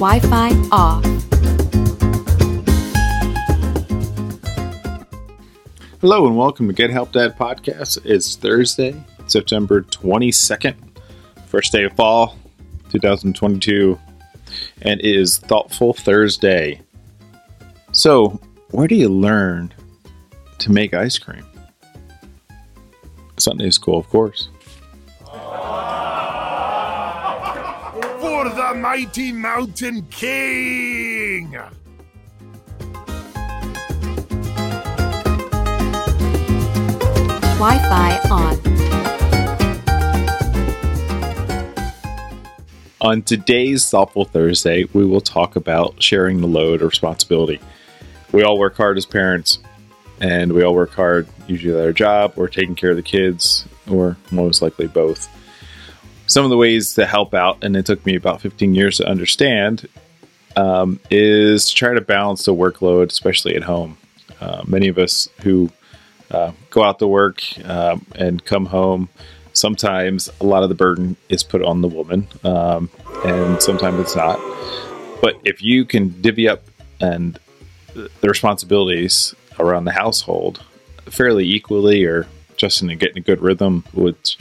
Wi Fi off. Hello and welcome to Get Help Dad podcast. It's Thursday, September 22nd, first day of fall 2022, and it is Thoughtful Thursday. So, where do you learn to make ice cream? Sunday school, of course. The mighty mountain king. Wi Fi on. On today's Thoughtful Thursday, we will talk about sharing the load of responsibility. We all work hard as parents, and we all work hard usually at our job or taking care of the kids, or most likely both. Some of the ways to help out, and it took me about 15 years to understand, um, is to try to balance the workload, especially at home. Uh, many of us who uh, go out to work um, and come home, sometimes a lot of the burden is put on the woman, um, and sometimes it's not. But if you can divvy up and the responsibilities around the household fairly equally, or just in getting a good rhythm, which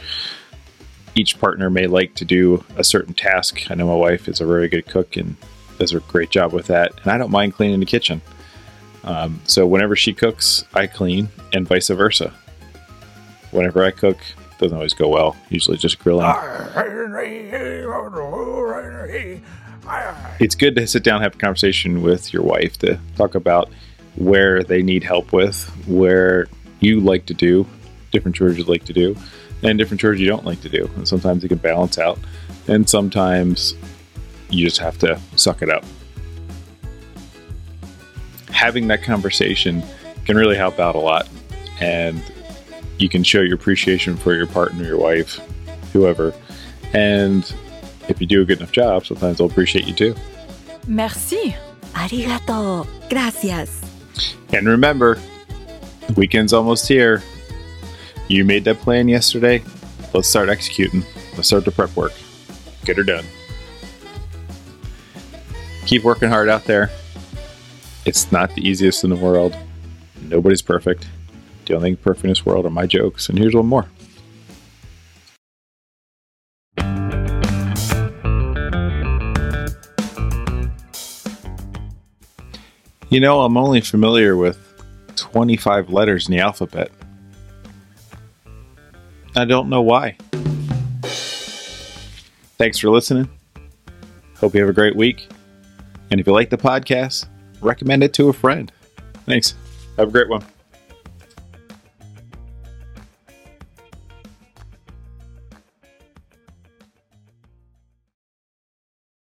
each partner may like to do a certain task. I know my wife is a very good cook and does a great job with that, and I don't mind cleaning the kitchen. Um, so whenever she cooks, I clean, and vice versa. Whenever I cook, it doesn't always go well. Usually just grilling. It's good to sit down and have a conversation with your wife to talk about where they need help with, where you like to do, different chores you like to do, and different chores you don't like to do. And sometimes you can balance out, and sometimes you just have to suck it up. Having that conversation can really help out a lot, and you can show your appreciation for your partner, your wife, whoever. And if you do a good enough job, sometimes they'll appreciate you too. Merci. Arigato. Gracias. And remember, the weekend's almost here. You made that plan yesterday. Let's start executing. Let's start the prep work. Get her done. Keep working hard out there. It's not the easiest in the world. Nobody's perfect. The only thing perfect in this world are my jokes. And here's one more. You know, I'm only familiar with 25 letters in the alphabet. I don't know why. Thanks for listening. Hope you have a great week. And if you like the podcast, recommend it to a friend. Thanks. Have a great one.